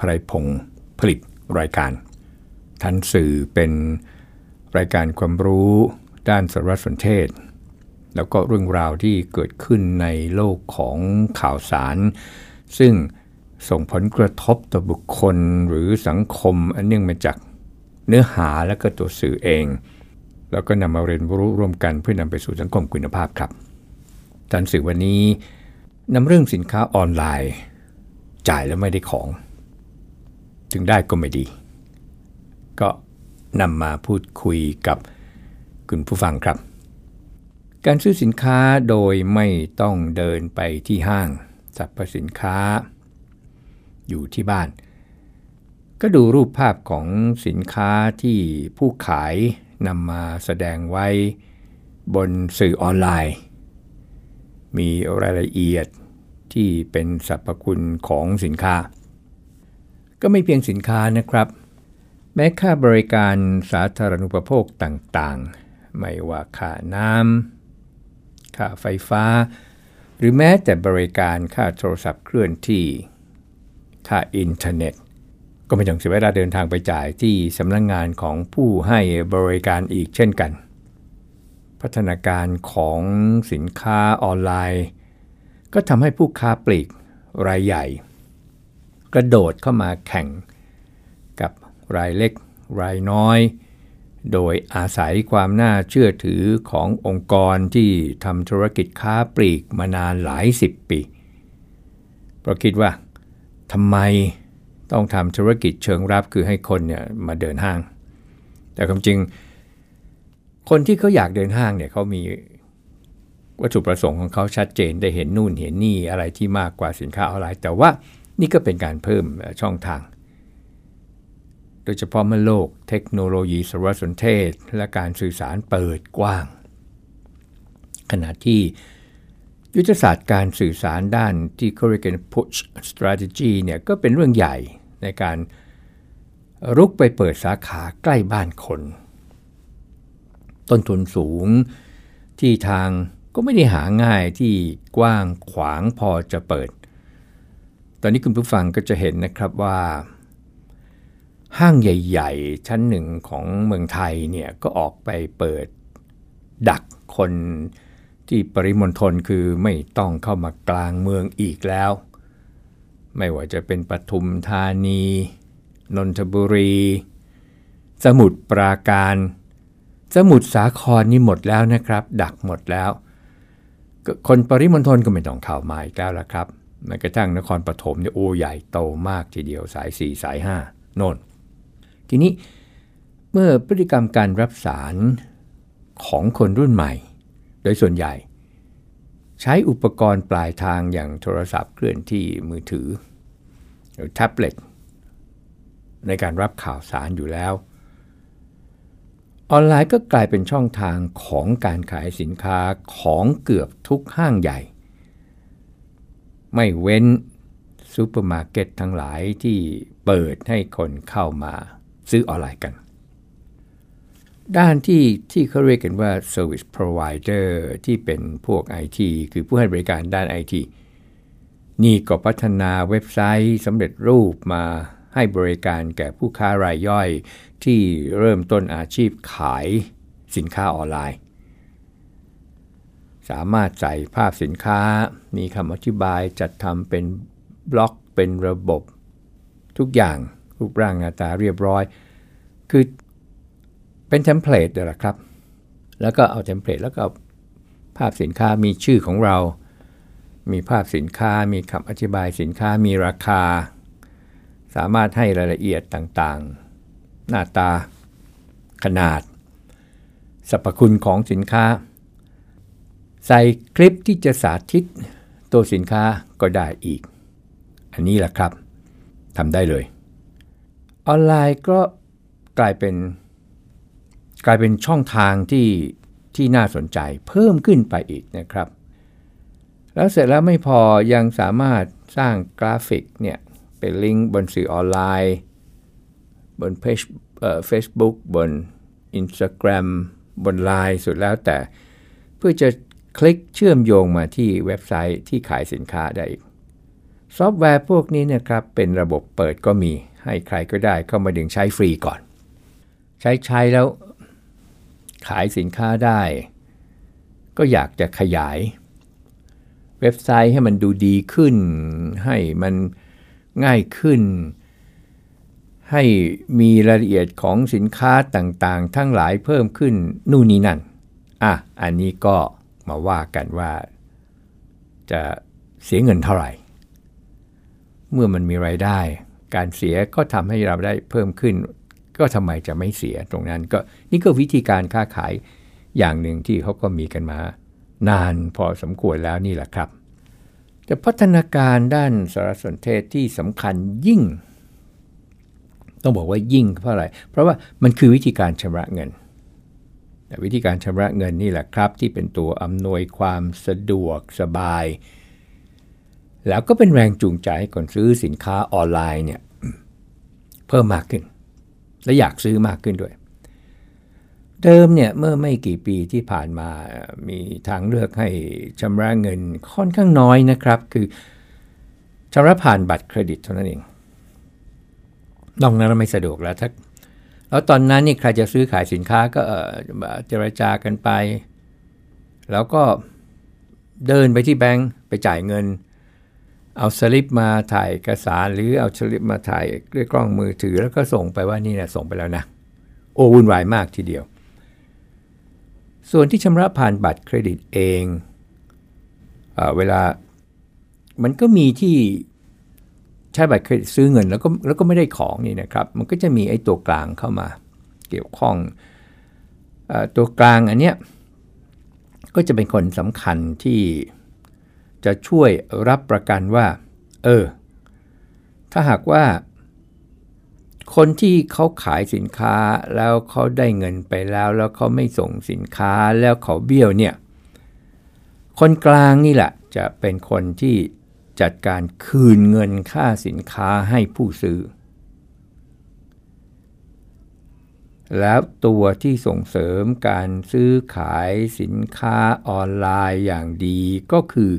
พรพงศ์ผลิตรายการทันสื่อเป็นรายการความรู้ด้านสารสนเทศ แล้วก็เรื่องราวที่เกิดขึ้นในโลกของข่าวสาร ซึ่งส่งผลกระทบต่อบุคคลหรือสังคมอันเนื่องมาจากเนื้อหาและก็ตัวสื่อเอง แล้วก็นำมาเรียนรู้ร่วมกันเพื่อนำไปสู่สังคมคุณภาพครับทันสื่อวันนี้นำเรื่องสินค้าออนไลน์ จ่ายแล้วไม่ได้ของ ถึงได้ก็ไม่ดี ก็นำมาพูดคุยกับคุณผู้ฟังครับ การซื้อสินค้าโดยไม่ต้องเดินไปที่ห้างสรรพสินค้า อยู่ที่บ้าน ก็ดูรูปภาพของสินค้าที่ผู้ขายนำมาแสดงไว้บนสื่อออนไลน์ มีรายละเอียดที่เป็นสรรพคุณของสินค้า ก็ไม่เพียงสินค้านะครับ แม้ค่าบริการสาธารณูปโภคต่างๆ ไม่ว่าค่าน้ำค่าไฟฟ้า หรือแม้แต่บริการค่าโทรศัพท์เคลื่อนที่ ค่าอินเทอร์เน็ต ก็ไม่ต้องเสียเวลาเดินทางไปจ่ายที่สำนักงงานของผู้ให้บริการอีกเช่นกัน พัฒนาการของสินค้าออนไลน์ ก็ทำให้ผู้ค้าปลีกรายใหญ่ กระโดดเข้ามาแข่งกับรายเล็กรายน้อย โดยอาศัยความน่าเชื่อถือขององค์กรที่ทำธุรกิจค้าปลีกมานานหลายสิบปีเพราะคิดว่าทำไมต้องทำธุรกิจเชิงรับคือให้คนเนี่ยมาเดินห้าง แต่ความจริง คนที่เขาอยากเดินห้างเนี่ยเขามีวัตถุประสงค์ของเขาชัดเจนได้เห็นนู่นเห็นนี่อะไรที่มากกว่าสินค้าออนไลน์แต่ว่า นี่ก็เป็นการเพิ่มช่องทาง โดยเฉพาะเมื่อโลกเทคโนโลยีสารสนเทศ และการสื่อสารเปิดกว้าง ขณะที่ยุทธศาสตร์การสื่อสารด้านที่เขาเรียกกัน push strategy เนี่ยก็เป็นเรื่องใหญ่ในการรุกไปเปิดสาขาใกล้บ้านคน ต้นทุนสูงที่ทางก็ไม่ได้หาง่ายที่กว้างขวางพอจะเปิด ตอนนี้คุณผู้ฟังก็จะเห็นนะครับว่า ห้างใหญ่ ๆ ชั้นหนึ่งของเมืองไทยเนี่ยก็ออกไปเปิดดักคนที่ปริมณฑลคือไม่ต้องเข้ามากลางเมืองอีกแล้ว ไม่ว่าจะเป็นปทุมธานี นนทบุรี สมุทรปราการ สมุทรสาครนี่หมดแล้วนะครับ ดักหมดแล้ว คนปริมณฑลก็ไม่ต้องเข้ามาอีกแล้วละครับ แม้กระทั่งนครปฐมเนี่ยโอ้ใหญ่โตมากทีเดียวสาย 4 สาย5โน่นทีนี้เมื่อพฤติกรรมการรับสารของคนรุ่นใหม่ โดยส่วนใหญ่ ใช้อุปกรณ์ปลายทางอย่างโทรศัพท์เคลื่อนที่มือถือ หรือแท็บเล็ตในการรับข่าวสารอยู่แล้ว ออนไลน์ก็กลายเป็นช่องทางของการขายสินค้าของเกือบทุกห้างใหญ่ ไม่เว้นซูเปอร์มาร์เก็ตทั้งหลายที่เปิดให้คนเข้ามาซื้อออนไลน์กัน ด้านที่ที่เขาเรียกกันว่า Service Provider ที่เป็นพวก IT คือผู้ให้บริการด้าน IT นี่ก็พัฒนาเว็บไซต์สำเร็จรูปมาให้บริการแก่ผู้ค้ารายย่อยที่เริ่มต้นอาชีพขายสินค้าออนไลน์ สามารถใส่ภาพสินค้า มีคำอธิบายจัดทำเป็นบล็อกเป็นระบบ ทุกอย่างรูปร่างหน้าตาเรียบร้อย คือเป็น template เดี๋ยวละครับ แล้วก็เอา template แล้วก็ภาพสินค้ามีชื่อของเรา มีภาพสินค้า มีคำอธิบายสินค้า มีราคา สามารถให้รายละเอียดต่างๆ หน้าตา ขนาด สรรพคุณของสินค้า ใส่คลิปที่จะสาธิตตัวสินค้าก็ได้อีก อันนี้แหละครับทำได้เลย ออนไลน์ก็กลายเป็น กลายเป็นช่องทางที่ที่น่าสนใจเพิ่มขึ้นไปอีกนะครับ แล้วเสร็จแล้วไม่พอยังสามารถสร้างกราฟิกเนี่ยเป็นลิงก์บนสื่อออนไลน์ บนเพจเอ่อ Facebook บน Instagram บน Line สุดแล้วแต่เพื่อจะ คลิกเชื่อมโยงมาที่เว็บไซต์ที่ขายสินค้าได้อีก ซอฟต์แวร์พวกนี้นะครับเป็นระบบเปิดก็มี ให้ใครก็ได้เข้ามาดึงใช้ฟรีก่อน ใช้ใช้แล้วขายสินค้าได้ ก็อยากจะขยาย เว็บไซต์ให้มันดูดีขึ้น ให้มันง่ายขึ้น ให้มีรายละเอียดของสินค้าต่างๆ ทั้งหลายเพิ่มขึ้นนู่นนี่นั่น อะ อันนี้ก็ มาว่ากันว่าจะเสียเงินเท่าไหร่ เมื่อมันมีไรายได้ การเสียก็ทำให้เราได้เพิ่มขึ้น ก็ทำไมจะไม่เสียตรงนั้นก็นี่ก็วิธีการค้าขายอย่างหนึ่งที่เขาก็มีกันมา นานพอสมควรแล้วนี่แหละครับแต่พัฒนาการด้านสารสนเทศที่สำคัญยิ่ง ต้องบอกว่ายิ่งเพราะอะไร เพราะว่ามันคือวิธีการชำระเงิน แต่วิธีการชำระเงินนี่แหละครับ ที่เป็นตัวอำนวยความสะดวกสบาย แล้วก็เป็นแรงจูงใจให้คนซื้อสินค้าออนไลน์เนี่ยเพิ่มมากขึ้น และอยากซื้อมากขึ้นด้วย เดิมเนี่ยเมื่อไม่กี่ปีที่ผ่านมามีทางเลือกให้ชำระเงินค่อนข้างน้อยนะครับ คือชำระผ่านบัตรเครดิตเท่านั้นเองนอกนั้นไม่สะดวกแล้วถ้า แล้วตอนนั้นนี่ใครจะซื้อขายสินค้าก็เจรจากันไป แล้วก็เดินไปที่แบงก์ไปจ่ายเงิน เอาสลิปมาถ่ายเอกสารหรือเอาสลิปมาถ่ายด้วยกล้องมือถือ แล้วก็ส่งไปว่านี่นะส่งไปแล้วนะ โอ้วุ่นวายมากทีเดียว ส่วนที่ชำระผ่านบัตรเครดิตเองเอเวลามันก็มีที่ ช้บัตรเครดิตซื้อเงินแล้วก็แล้วก็ไม่ได้ของนี่นะครับ มันก็จะมีไอ้ตัวกลางเข้ามาเกี่ยวข้องอตัวกลางอันเนี้ยก็จะเป็นคนสำคัญที่จะช่วยรับประกันว่า เออ ถ้าหากว่า คนที่เขาขายสินค้าแล้วเขาได้เงินไปแล้ว แล้วเขาไม่ส่งสินค้าแล้วเขาเบี้ยวเนี่ย คนกลางนี่แหละจะเป็นคนที่ จัดการคืนเงินค่าสินค้าให้ผู้ซื้อ แล้วตัวที่ส่งเสริมการซื้อขายสินค้าออนไลน์อย่างดีก็คือ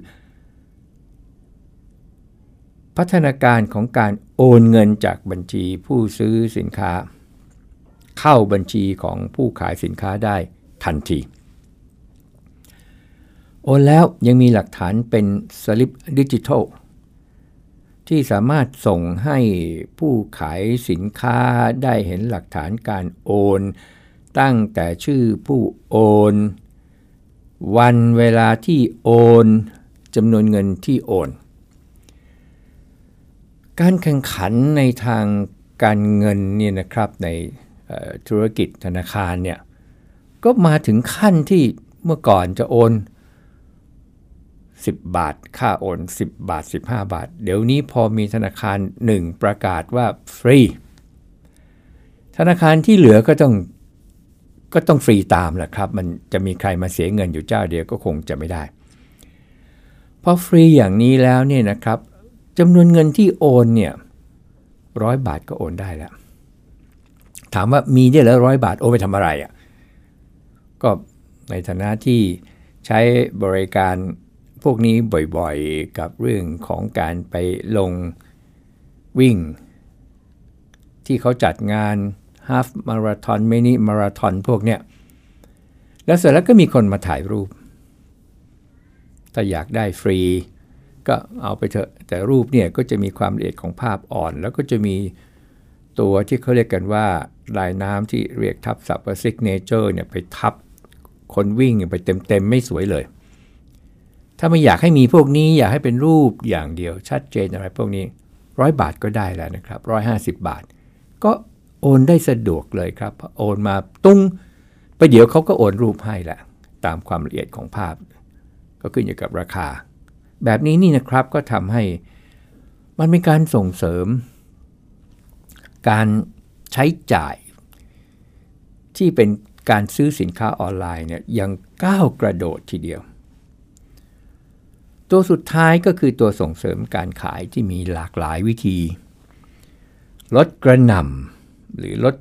พัฒนาการของการโอนเงินจากบัญชีผู้ซื้อสินค้า เข้าบัญชีของผู้ขายสินค้าได้ทันที โอนแล้วยังมีหลักฐานเป็นสลิปดิจิทัลที่สามารถส่งให้ผู้ขายสินค้าได้เห็นหลักฐานการโอน ตั้งแต่ชื่อผู้โอน วันเวลาที่โอนจำนวนเงินที่โอน การแข่งขันในทางการเงินเนี่ยนะครับในธุรกิจธนาคารเนี่ยก็มาถึงขั้นที่เมื่อก่อนจะโอน 10 บาท ค่าโอน 10 บาท 15 บาท เดี๋ยวนี้พอมีธนาคารหนึ่งประกาศว่าฟรี ธนาคารที่เหลือก็ต้องก็ต้องฟรีตามแหละครับ มันจะมีใครมาเสียเงินอยู่เจ้าเดียวก็คงจะไม่ได้ พอฟรีอย่างนี้แล้วเนี่ยนะครับจำนวนเงินที่โอนเนี่ยร้อยบาทก็โอนได้แล้ว ถามว่ามีได้แล้วร้อยบาทโอนไปทำอะไรอะ่ะก็ในฐานะที่ใช้บริการ พวกนี้บ่อยๆกับเรื่องของการไปลงวิ่ง ที่เขาจัดงานฮาฟมาราทอนมินิมาราทอนพวกเนี้ยแล้วเสร็จแล้วก็มีคนมาถ่ายรูป ถ้าอยากได้ฟรี ก็เอาไปเถอะ แต่รูปเนี่ยก็จะมีความละเอียดของภาพอ่อน แล้วก็จะมีตัวที่เขาเรียกกันว่าลายน้ำที่เรียกทับศัพท์ว่า signature เนี่ยไปทับคนวิ่งไปเต็มๆ ไม่สวยเลย ถ้าไม่อยากให้มีพวกนี้อยากให้เป็นรูปอย่างเดียวชัดเจนอะไรพวกนี้ร้อยบาทก็ได้แล้วนะครับร้อยห้าสิบบาท ก็โอนได้สะดวกเลยครับ โอนมาตุ้งไปเดี๋ยวเขาก็โอนรูปให้แหละตามความละเอียดของภาพ ก็ขึ้นอยู่กับราคา แบบนี้นี่นะครับก็ทำให้มันเป็นการส่งเสริม การใช้จ่าย ที่เป็นการซื้อสินค้าออนไลน์เนี่ยยังก้าวกระโดดทีเดียว ตัวสุดท้ายก็คือตัวส่งเสริมการขายที่มีหลากหลายวิธี ลดกระหน่ำหรือลด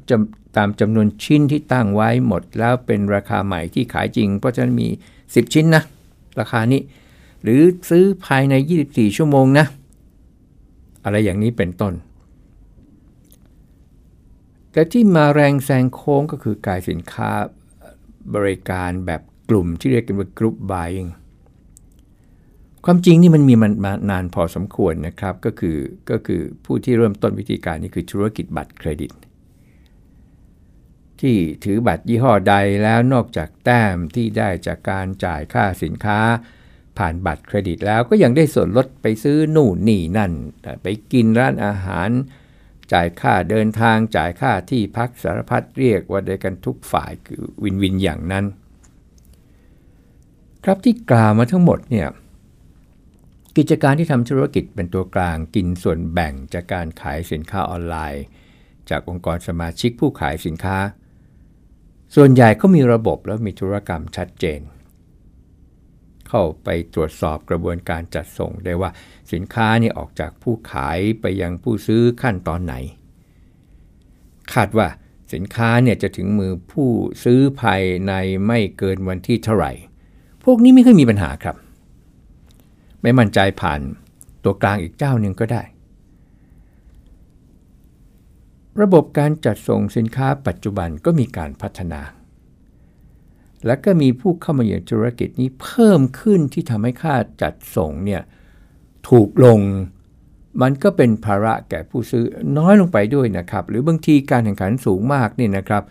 ตามจำนวนชิ้นที่ตั้งไว้หมด แล้วเป็นราคาใหม่ที่ขายจริง เพราะฉะนั้นมี 10 ชิ้นนะ ราคานี้ หรือซื้อภายใน 24 ชั่วโมงนะ อะไรอย่างนี้เป็นต้น แต่ที่มาแรงแซงโค้งก็คือกายสินค้าบริการแบบกลุ่มที่เรียกกันว่ากรุ๊ปบาย i n g ความจริงนี่มันมีมันมานานพอสมควรนะครับ ก็คือก็คือผู้ที่เริ่มต้นวิธีการนี้คือธุรกิจบัตรเครดิต ที่ถือบัตรยี่ห้อใดแล้วนอกจากแต้มที่ได้จากการจ่ายค่าสินค้า ผ่านบัตรเครดิตแล้วก็ยังได้ส่วนลดไปซื้อนู่นนี่นั่น ไปกินร้านอาหาร จ่ายค่าเดินทางจ่ายค่าที่พักสารพัดเรียกว่าได้กันทุกฝ่ายคือวินวินอย่างนั้น ครับที่กล่าวมาทั้งหมดเนี่ย กิจการที่ทำธุรกิจเป็นตัวกลางกินส่วนแบ่งจากการขายสินค้าออนไลน์ จากองค์กรสมาชิกผู้ขายสินค้า ส่วนใหญ่ก็มีระบบแล้วมีธุรกรรมชัดเจน เข้าไปตรวจสอบกระบวนการจัดส่งได้ว่าสินค้านี่ออกจากผู้ขายไปยังผู้ซื้อขั้นตอนไหน คาดว่าสินค้าเนี่ยจะถึงมือผู้ซื้อภายในไม่เกินวันที่เท่าไหร่ พวกนี้ไม่เคยมีปัญหาครับ ไม่มั่นใจผ่านตัวกลางอีกเจ้าหนึ่งก็ได้ ระบบการจัดส่งสินค้าปัจจุบันก็มีการพัฒนา และก็มีผู้เข้ามาอย่างธุรกิจนี้เพิ่มขึ้นที่ทำให้ค่าจัดส่งเนี่ยถูกลงมันก็เป็นภาระแก่ผู้ซื้อน้อยลงไปด้วยนะครับ หรือบางทีการแข่งขันสูงมากนี่นะครับ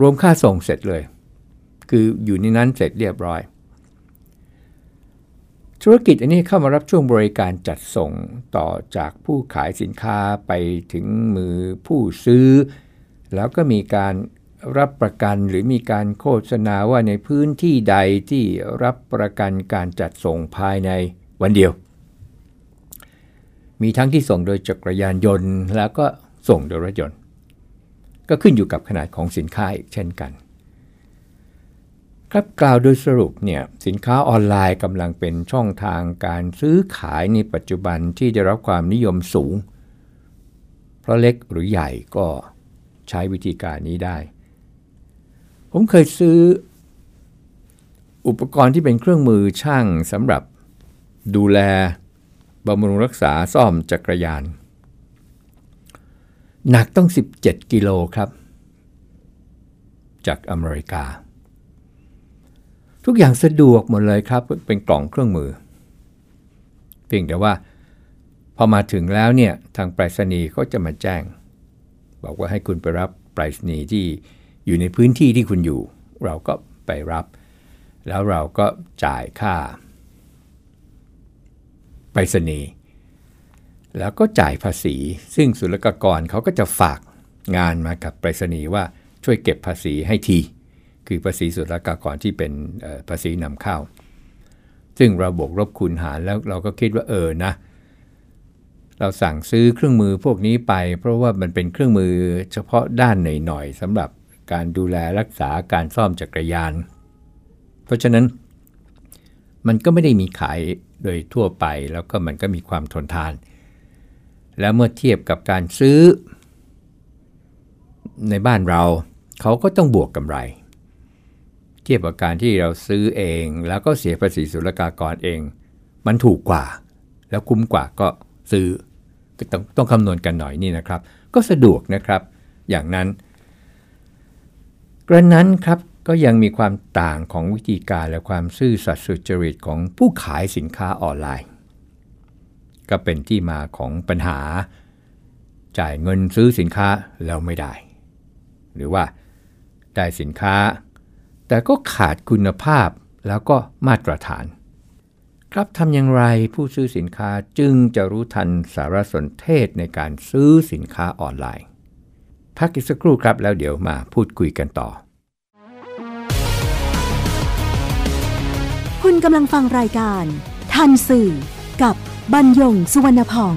รวมค่าส่งเสร็จเลย คืออยู่ในนั้นเสร็จเรียบร้อย ธุรกิจอันนี้เข้ามารับช่วงบริการจัดส่งต่อจากผู้ขายสินค้าไปถึงมือผู้ซื้อ แล้วก็มีการรับประกันหรือมีการโฆษณาว่าในพื้นที่ใดที่รับประกันการจัดส่งภายในวันเดียว มีทั้งที่ส่งโดยจักรยานยนต์ แล้วก็ส่งโดยรถยนต์ ก็ขึ้นอยู่กับขนาดของสินค้าเช่นกัน ครับกล่าวโดยสรุปเนี่ยสินค้าออนไลน์กำลังเป็นช่องทางการซื้อขายในปัจจุบันที่ได้รับความนิยมสูง เพราะเล็กหรือใหญ่ก็ใช้วิธีการนี้ได้ ผมเคยซื้อ อุปกรณ์ที่เป็นเครื่องมือช่างสำหรับดูแลบำรุงรักษาซ่อมจักรยาน หนักต้อง 17 กิโลครับ จากอเมริกา ทุกอย่างสะดวกหมดเลยครับ เป็นกล่องเครื่องมือ เพียงแต่ว่า พอมาถึงแล้วเนี่ยทางไปรษณีย์เขาจะมาแจ้ง บอกว่าให้คุณไปรับไปรษณีย์ที่อยู่ในพื้นที่ที่คุณอยู่ เราก็ไปรับ แล้วเราก็จ่ายค่า ไปรษณีย์แล้วก็จ่ายภาษี ซึ่งศุลกากรเขาก็จะฝากงานมากับไปรษณีย์ว่าช่วยเก็บภาษีให้ที คือภาษีสุลกากรที่เป็นภาษีนำเข้า ซึ่งเราบวกลบคูณหารแล้วเราก็คิดว่าเออนะเราสั่งซื้อเครื่องมือพวกนี้ไป เพราะว่ามันเป็นเครื่องมือเฉพาะด้านหน่อยๆสำหรับการดูแลรักษาการซ่อมจักรยาน เพราะฉะนั้นมันก็ไม่ได้มีขายโดยทั่วไปแล้วก็มันก็มีความทนทาน แล้วเมื่อเทียบกับการซื้อ ในบ้านเราเขาก็ต้องบวกกำไร เทียบกับการที่เราซื้อเอง แล้วก็เสียภาษีศุลกากรเอง มันถูกกว่า แล้วคุ้มกว่าก็ซื้อต้องต้องคำนวณกันหน่อยนี่นะครับ ก็สะดวกนะครับอย่างนั้น กระนั้นครับก็ยังมีความต่างของวิธีการและความซื่อสัตย์สุจริตของผู้ขายสินค้าออนไลน์ ก็เป็นที่มาของปัญหา จ่ายเงินซื้อสินค้าแล้วไม่ได้ หรือว่าได้สินค้า แต่ก็ขาดคุณภาพแล้วก็มาตรฐาน ครับทำอย่างไรผู้ซื้อสินค้าจึงจะรู้ทันสารสนเทศในการซื้อสินค้าออนไลน์ พักอีกสักครู่ครับแล้วเดี๋ยวมาพูดคุยกันต่อ คุณกำลังฟังรายการ ทันสื่อ กับบรรยงสุวรรณพอง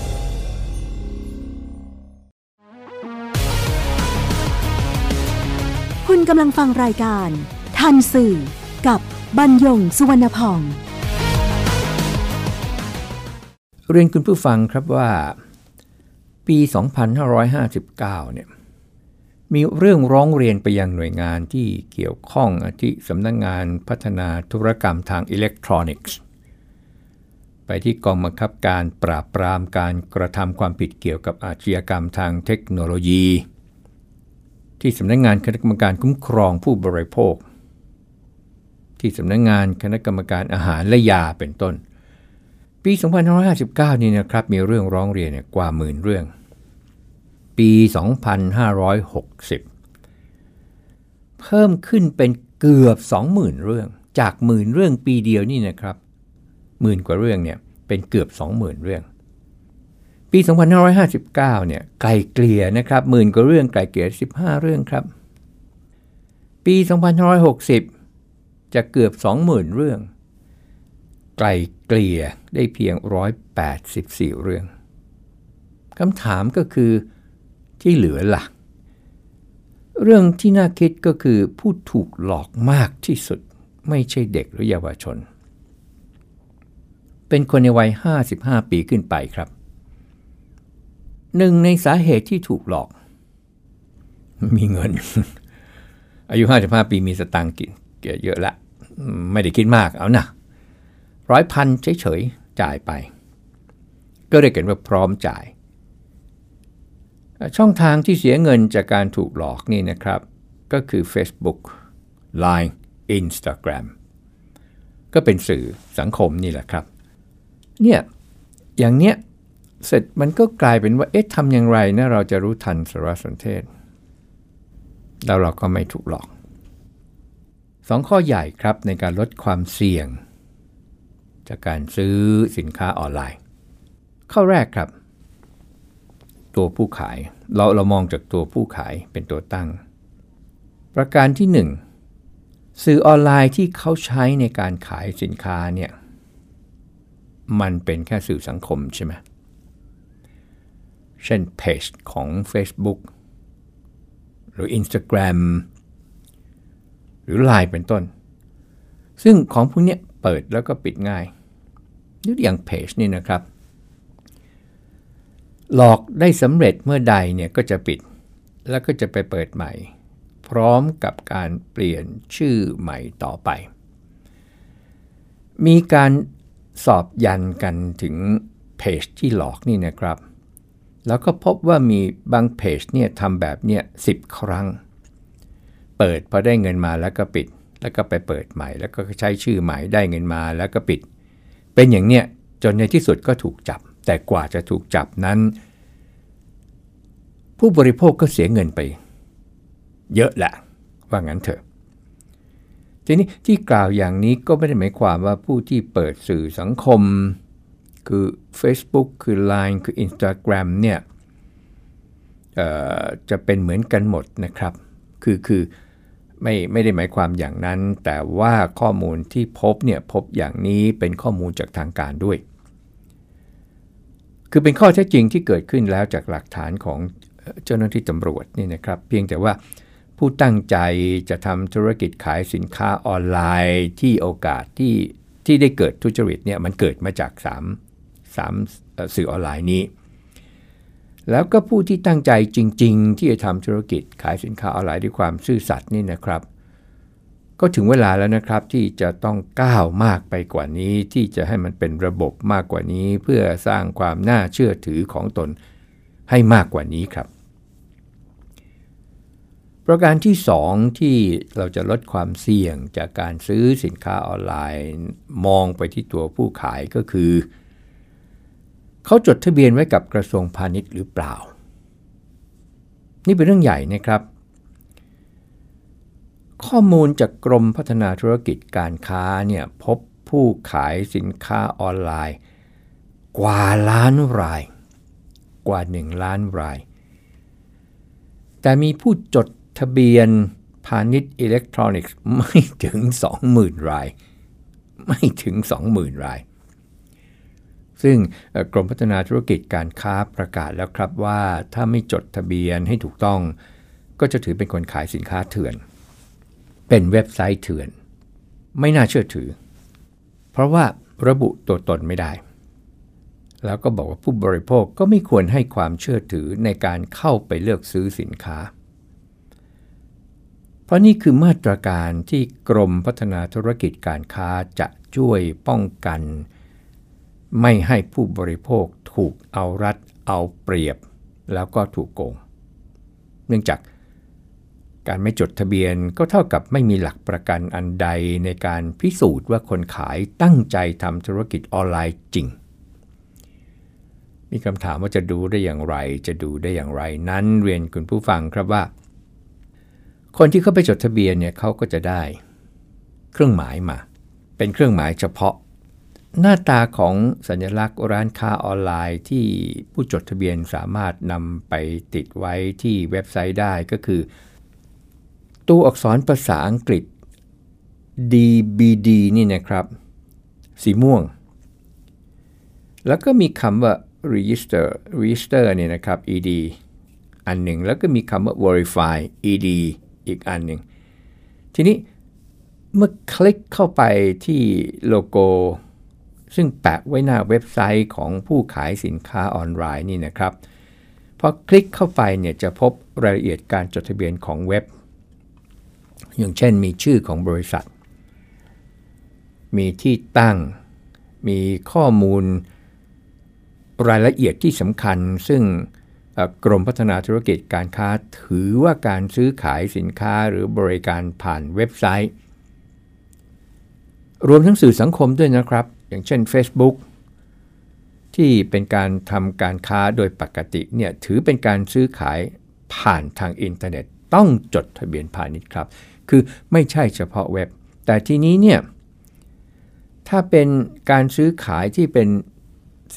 กำลังฟังรายการ ทันสื่อ กับบรรยงสุวรรณพอง เรียนคุณผู้ฟังครับว่า ปี 2559 เนี่ย มีเรื่องร้องเรียนไปยังหน่วยงานที่เกี่ยวข้องอาทิสำนักงงานพัฒนาธุรกรรมทางอิเล็กทรอนิกส์ ไปที่กองบังคับการปราบปรามการกระทำความผิดเกี่ยวกับอาชญากรรมทางเทคโนโลยี ที่สำนักงงานคณะกรรมการคุ้มครองผู้บริโภค ที่สำนักงงานคณะกรรมการอาหารและยาเป็นต้น ปี 2559 นี่นะครับมีเรื่องร้องเรียนกว่าหมื่นเรื่อง ปี 2560 เพิ่มขึ้นเป็นเกือบ 20,000 เรื่อง จากหมื่นเรื่องปีเดียวนี่นะครับหมื่นกว่าเรื่องเนี่ยเป็นเกือบ 20,000 เรื่อง ปี 2559 เนี่ยไกลเกลี่ยนะครับหมื่นกว่าเรื่องไกลเกลี่ย 15 เรื่องครับ ปี 2560 จะเกือบ 20,000 เรื่อง ไกลเกลี่ยได้เพียง 184 เรื่องคำถามก็คือที่เหลือละ่ะเรื่องที่น่าคิดก็คือผู้ถูกหลอกมากที่สุดไม่ใช่เด็กหรือเยาวชน เป็นคนในวัย 55 ปีขึ้นไปครับ หนึ่งในสาเหตุที่ถูกหลอก มีเงิน อายุ 55 ปีมีสตางค์กินเยอะละ ไม่ได้คิดมากเอานะร้อยพันเฉยๆ จ่ายไป ก็เรียกกันว่าพร้อมจ่าย ช่องทางที่เสียเงินจากการถูกหลอกนี่นะครับ ก็คือ Facebook Line Instagram ก็เป็นสื่อสังคมนี่แหละครับ เนี่ย อย่างเนี้ย เสร็จมันก็กลายเป็นว่า เอ๊ะทำอย่างไรนะเราจะรู้ทันสารสนเทศ แล้วเราก็ไม่ถูกหลอกสองข้อใหญ่ครับในการลดความเสี่ยง จากการซื้อสินค้าออนไลน์ ข้อแรกครับ ตัวผู้ขาย เราเรามองจากตัวผู้ขายเป็นตัวตั้ง ประการที่ 1 สื่อออนไลน์ที่เขาใช้ในการขายสินค้าเนี่ยมันเป็นแค่สื่อสังคมใช่ไหมเเช่นเพจของ Facebook หรือ Instagram หรือ Line เป็นต้น ซึ่งของพวกนี้เปิดแล้วก็ปิดง่ายยกอย่างเพจนี่นะครับ หลอกได้สำเร็จเมื่อใดเนี่ยก็จะปิด แล้วก็จะไปเปิดใหม่ พร้อมกับการเปลี่ยนชื่อใหม่ต่อไป มีการสอบยันกันถึงเพจที่หลอกนี่นะครับ แล้วก็พบว่ามีบางเพจเนี่ยทำแบบเนี้ยสิครั้ง เปิดพอได้เงินมาแล้วก็ปิด แล้วก็ไปเปิดใหม่ แล้วก็ใช้ชื่อใหม่ได้เงินมาแล้วก็ปิด เป็นอย่างเนี้ยจนในที่สุดก็ถูกจับ แต่กว่าจะถูกจับนั้น ผู้บริโภคก็เสียเงินไป เยอะแหละว่างั้นเถอะทีนี้ที่กล่าวอย่างนี้ก็ไม่ได้หมายความว่าผู้ที่เปิดสื่อสังคม คือ Facebook คือ Line คือ Instagram เนี่ยจะเป็นเหมือนกันหมดนะครับ คือคือไม่ไม่ได้หมายความอย่างนั้น แต่ว่าข้อมูลที่พบเนี่ยพบอย่างนี้เป็นข้อมูลจากทางการด้วย คือเป็นข้อเท็จจริงที่เกิดขึ้นแล้วจากหลักฐานของเจ้าหน้าที่ตำรวจนี่นะครับ เพียงแต่ว่าผู้ตั้งใจจะทำธุรกิจขายสินค้าออนไลน์ที่โอกาสที่ที่ได้เกิดทุจริตเนี่ยมันเกิดมาจาก 3 3สื่อออนไลน์นี้ แล้วก็ผู้ที่ตั้งใจจริง ๆ ที่จะทำธุรกิจขายสินค้าออนไลน์ด้วยความซื่อสัตย์นี่นะครับ ก็ถึงเวลาแล้วนะครับที่จะต้องก้าวมากไปกว่านี้ที่จะให้มันเป็นระบบมากกว่านี้ เพื่อสร้างความน่าเชื่อถือของตนให้มากกว่านี้ครับประการที่ 2 ที่เราจะลดความเสี่ยงจากการซื้อสินค้าออนไลน์ มองไปที่ตัวผู้ขายก็คือ เขาจดทะเบียนไว้กับกระทรวงพาณิชย์หรือเปล่า นี่เป็นเรื่องใหญ่นะครับ ข้อมูลจากกรมพัฒนาธุรกิจการค้าเนี่ยพบผู้ขายสินค้าออนไลน์ กว่าล้านราย กว่า 1 ล้านราย แต่มีผู้จดทะเบียนพาณิชย์อิเล็กทรอนิกส์ไม่ถึง 20,000 ราย ไม่ถึง 20,000 ราย ซึ่งกรมพัฒนาธุรกิจการค้าประกาศแล้วครับว่าถ้าไม่จดทะเบียนให้ถูกต้อง ก็จะถือเป็นคนขายสินค้าเถื่อน เป็นเว็บไซต์เถื่อน ไม่น่าเชื่อถือ เพราะว่าระบุตัวตนไม่ได้ แล้วก็บอกว่าผู้บริโภคก็ไม่ควรให้ความเชื่อถือในการเข้าไปเลือกซื้อสินค้า เพราะนี่คือมาตรการที่กรมพัฒนาธุรกิจการค้าจะช่วยป้องกัน ไม่ให้ผู้บริโภคถูกเอารัดเอาเปรียบ แล้วก็ถูกโกง เนื่องจากการไม่จดทะเบียนก็เท่ากับไม่มีหลักประกันอันใดในการพิสูจน์ว่าคนขายตั้งใจทำธุรกิจออนไลน์จริง มีคำถามว่าจะดูได้อย่างไร จะดูได้อย่างไรนั้นเรียนคุณผู้ฟังครับว่า คนที่เข้าไปจดทะเบียนเนี่ยเขาก็จะได้ เครื่องหมายมา เป็นเครื่องหมายเฉพาะ หน้าตาของสัญลักษณ์ร้านค้าออนไลน์ที่ผู้จดทะเบียนสามารถนำไปติดไว้ที่เว็บไซต์ได้ก็คือ ตัวอักษรภาษาอังกฤษ DBD นี่นะครับ สีม่วง แล้วก็มีคำว่า register register เนี่ยนะครับ ed อันหนึ่ง แล้วก็มีคำว่า verify ed อีกอันหนึ่ง ทีนี้เมื่อคลิกเข้าไปที่โลโก้ ซึ่งแปะไว้หน้าเว็บไซต์ของผู้ขายสินค้าออนไลน์นี่นะครับพอคลิกเข้าไปเนี่ยจะพบรายละเอียดการจดทะเบียนของเว็บ อย่างเช่นมีชื่อของบริษัท มีที่ตั้ง มีข้อมูลรายละเอียดที่สำคัญ ซึ่งกรมพัฒนาธุรกิจการค้าถือว่าการซื้อขายสินค้าหรือบริการผ่านเว็บไซต์ รวมทั้งสื่อสังคมด้วยนะครับ อย่างเช่น Facebook ที่เป็นการทำการค้าโดยปกติเนี่ยถือเป็นการซื้อขายผ่านทางอินเทอร์เน็ต ต้องจดทะเบียนพาณิชย์ครับ คือไม่ใช่เฉพาะเว็บ แต่ทีนี้เนี่ยถ้าเป็นการซื้อขายที่เป็น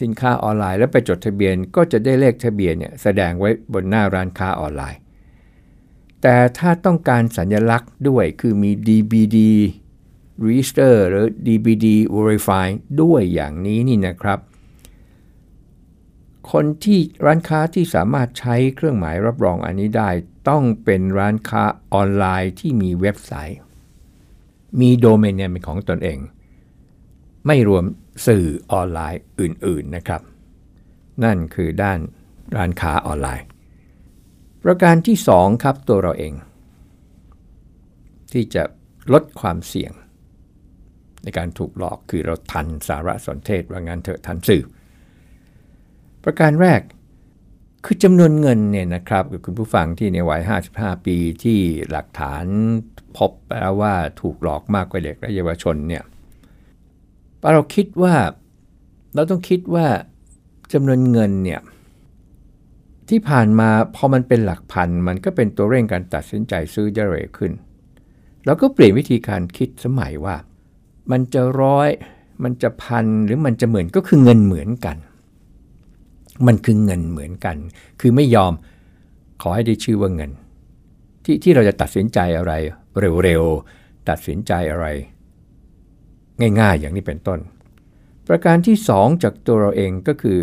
สินค้าออนไลน์ แล้วไปจดทะเบียนก็จะได้เลขทะเบียนเนี่ยแสดงไว้บนหน้าร้านค้าออนไลน์ แต่ถ้าต้องการสัญลักษณ์ด้วยคือมี DBD Register หรือ DBD Verify ด้วยอย่างนี้นี่นะครับ คนที่ร้านค้าที่สามารถใช้เครื่องหมายรับรองอันนี้ได้ ต้องเป็นร้านค้าออนไลน์ที่มีเว็บไซต์ มีโดเมนเนมเป็นของตนเอง ไม่รวมสื่อออนไลน์อื่นๆนะครับ นั่นคือด้านร้านค้าออนไลน์ ประการที่ 2 ครับตัวเราเอง ที่จะลดความเสี่ยง ในการถูกหลอกคือเราทันสารสนเทศว่างานเถอะทันสื่อ ประการแรกคือจำนวนเงินเนี่ยนะครับกับคุณผู้ฟังที่ในวัย 55 ปีที่หลักฐานพบแล้วว่าถูกหลอกมากกว่าเด็กและเยาวชนเนี่ยเราคิดว่าเราต้องคิดว่าจำนวนเงินเนี่ยที่ผ่านมาพอมันเป็นหลักพันมันก็เป็นตัวเร่งการตัดสินใจซื้อจะเร็วขึ้นเราก็เปลี่ยนวิธีการคิดสมัยว่า มันจะร้อย มันจะพันหรือมันจะหมื่นก็คือเงินเหมือนกัน มันคือเงินเหมือนกัน คือไม่ยอมขอให้ได้ชื่อว่าเงิน ที่ที่เราจะตัดสินใจอะไร เร็วๆตัดสินใจอะไร ง่ายๆอย่างนี้เป็นต้น ประการที่ 2 จากตัวเราเองก็คือ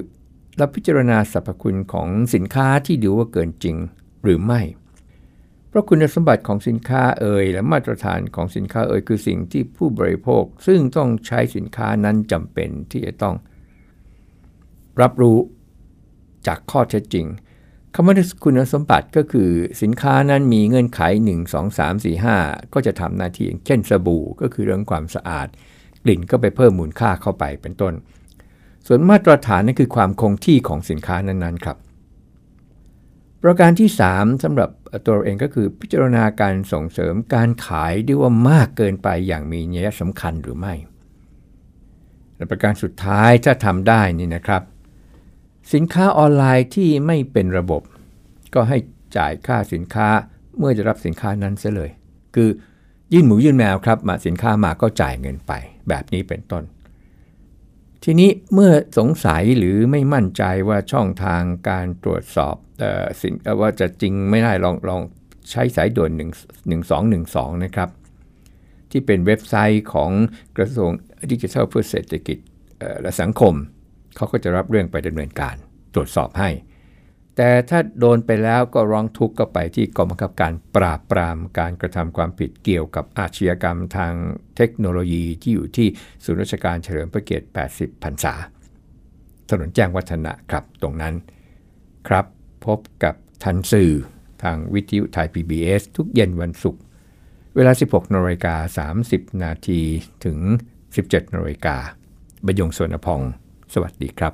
เราพิจารณาสรรพคุณของสินค้าที่ดูว่าเกินจริงหรือไม่ เพราะคุณสมบัติของสินค้าเอ่ยและมาตรฐานของสินค้าเอ่ยคือสิ่งที่ผู้บริโภค ซึ่งต้องใช้สินค้านั้นจำเป็นที่จะต้อง รับรู้จากข้อเท็จจริงคำว่าคุณสมบัติก็คือสินค้านั้นมีเงื่อนไข 1 2 3 4 5 ก็จะทำหน้าที่เช่นสบู่ก็คือเรื่องความสะอาด กลิ่นก็ไปเพิ่มมูลค่าเข้าไปเป็นต้น ส่วนมาตรฐานนั่นคือความคงที่ของสินค้านั้นๆครับ ประการที่ 3สำหรับตัวเองก็คือพิจารณาการส่งเสริมการขายด้วยว่ามากเกินไปอย่างมีนัยสำคัญหรือไม่ และประการสุดท้ายถ้าทำได้นี่นะครับ สินค้าออนไลน์ที่ไม่เป็นระบบ ก็ให้จ่ายค่าสินค้าเมื่อจะรับสินค้านั้นเสียเลย คือยื่นหมูยื่นแมวครับมาสินค้ามาก็จ่ายเงินไป แบบนี้เป็นต้น ทีนี้เมื่อสงสัยหรือไม่มั่นใจว่าช่องทางการตรวจสอบออสินว่าจะจริงไม่ได้ลองลองใช้สายด่วน 1 1212 นะครับ ที่เป็นเว็บไซต์ของกระทรวงดิจิทัลเพื่อเศรษฐกิจและสังคม เขาก็จะรับเรื่องไปดำเนินการตรวจสอบให้ แต่ถ้าโดนไปแล้วก็ร้องทุกข์ก็ไปที่กองบังคับการปราบปรามการกระทำความผิดเกี่ยวกับอาชญากรรมทางเทคโนโลยีที่อยู่ที่ศูนย์ราชการเฉลิมพระเกียรติ 80 พรรษา ถนนแจ้งวัฒนะครับตรงนั้น ครับพบกับทันสื่อทางวิทยุไทย PBS ทุกเย็นวันศุกร์เวลา 16นาฬิกา30 นาทีถึง 17นาฬิกาบยงสวนพอง สวัสดีครับ